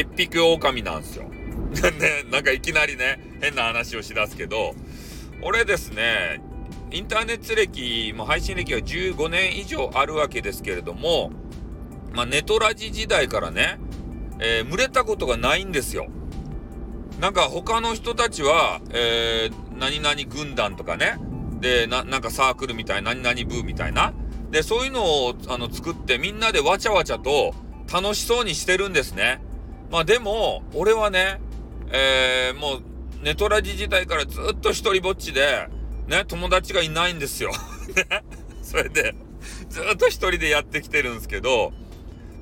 一匹狼なんですよ。ね、なんかいきなりね、変な話をしだすけど、俺ですね、インターネット歴、も配信歴は15年以上あるわけですけれども、まあ、ネトラジ時代からね、えー、群れたことがないんですよ。なんか他の人たちは、えー、何々軍団とかね、で、な、なんかサークルみたいな、何々部みたいな。で、そういうのを、あの、作ってみんなでわちゃわちゃと楽しそうにしてるんですね。まあでも、俺はね、えー、もう、ネトラジ時代からずっと一人ぼっちで、ね、友達がいないんですよ。ね。それで、ずっと一人でやってきてるんですけど、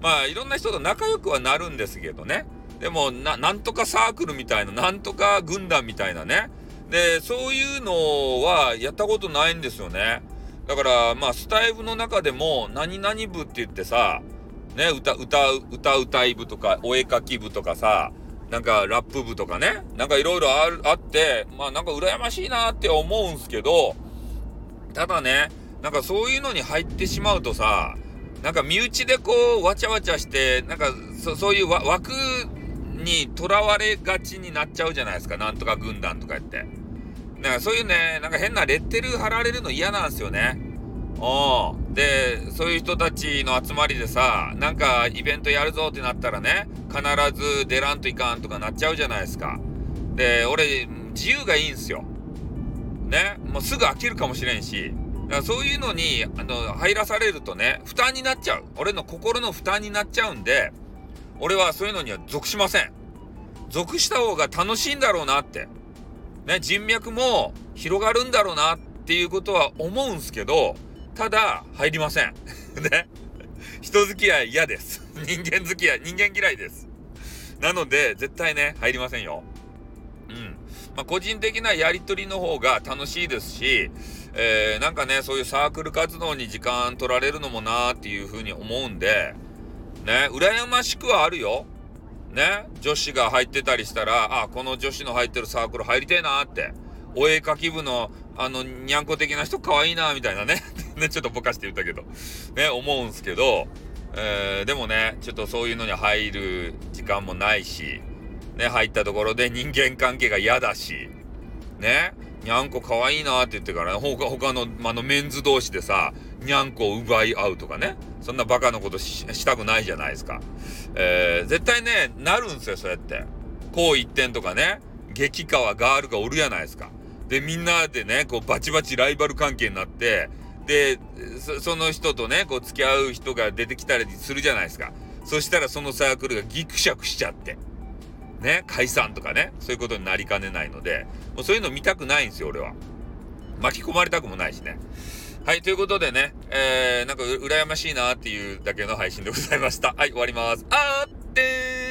まあ、いろんな人と仲良くはなるんですけどね。でも、な、なんとかサークルみたいな、なんとか軍団みたいなね。で、そういうのはやったことないんですよね。だから、まあ、スタイフの中でも、何々部って言ってさ、ね、歌、歌う、歌うたい部とか、お絵かき部とかさ、なんかラップ部とかね、なんかいろいろあって、まあなんか羨ましいなって思うんすけど、ただね、なんかそういうのに入ってしまうとさ、なんか身内でこう、わちゃわちゃして、なんかそそういう枠にとらわれがちになっちゃうじゃないですか。なんとか軍団とか言って。なんかそういうね、なんか変なレッテル貼られるの嫌なんですよね。おで、そういう人たちの集まりでさ、なんかイベントやるぞってなったらね、必ず出らんといかんとかなっちゃうじゃないですか。で、俺、自由がいいんすよ。ね、もうすぐ飽きるかもしれんし、だからそういうのに、あの、入らされるとね、負担になっちゃう。俺の心の負担になっちゃうんで、俺はそういうのには属しません。属した方が楽しいんだろうなって。ね、人脈も広がるんだろうなっていうことは思うんすけど、ただ、入りません。ね。人付き合い嫌です。人間付き合い、人間嫌いです。なので、絶対ね、入りませんよ。うん。まあ、個人的なやりとりの方が楽しいですし、えー、なんかね、そういうサークル活動に時間取られるのもなーっていうふうに思うんで、ね、羨ましくはあるよ。ね、女子が入ってたりしたら、あ、この女子の入ってるサークル入りてえなーって。お絵かき部の、あの、にゃんこ的な人可愛いな、みたいなね。ね、ちょっとぼかして言ったけど。ね、思うんすけど、えー、でもね、ちょっとそういうのに入る時間もないし、ね、入ったところで人間関係が嫌だし、ね、にゃんこ可愛いなって言ってから、ね、他他の、あの、メンズ同士でさ、にゃんこを奪い合うとかね、そんなバカなことしたくないじゃないですか。えー、絶対ね、なるんすよ、そうやって。こう一点とかね、激川ガールがおるやないですか。で、みんなでね、こう、バチバチライバル関係になって、で、その人とね、こう、付き合う人が出てきたりするじゃないですか。そしたらそのサークルがギクシャクしちゃって。ね、解散とかね、そういうことになりかねないので、もうそういうの見たくないんですよ、俺は。巻き込まれたくもないしね。はい、ということでね、えー、なんか羨ましいなっていうだけの配信でございました。はい、終わります。あーってー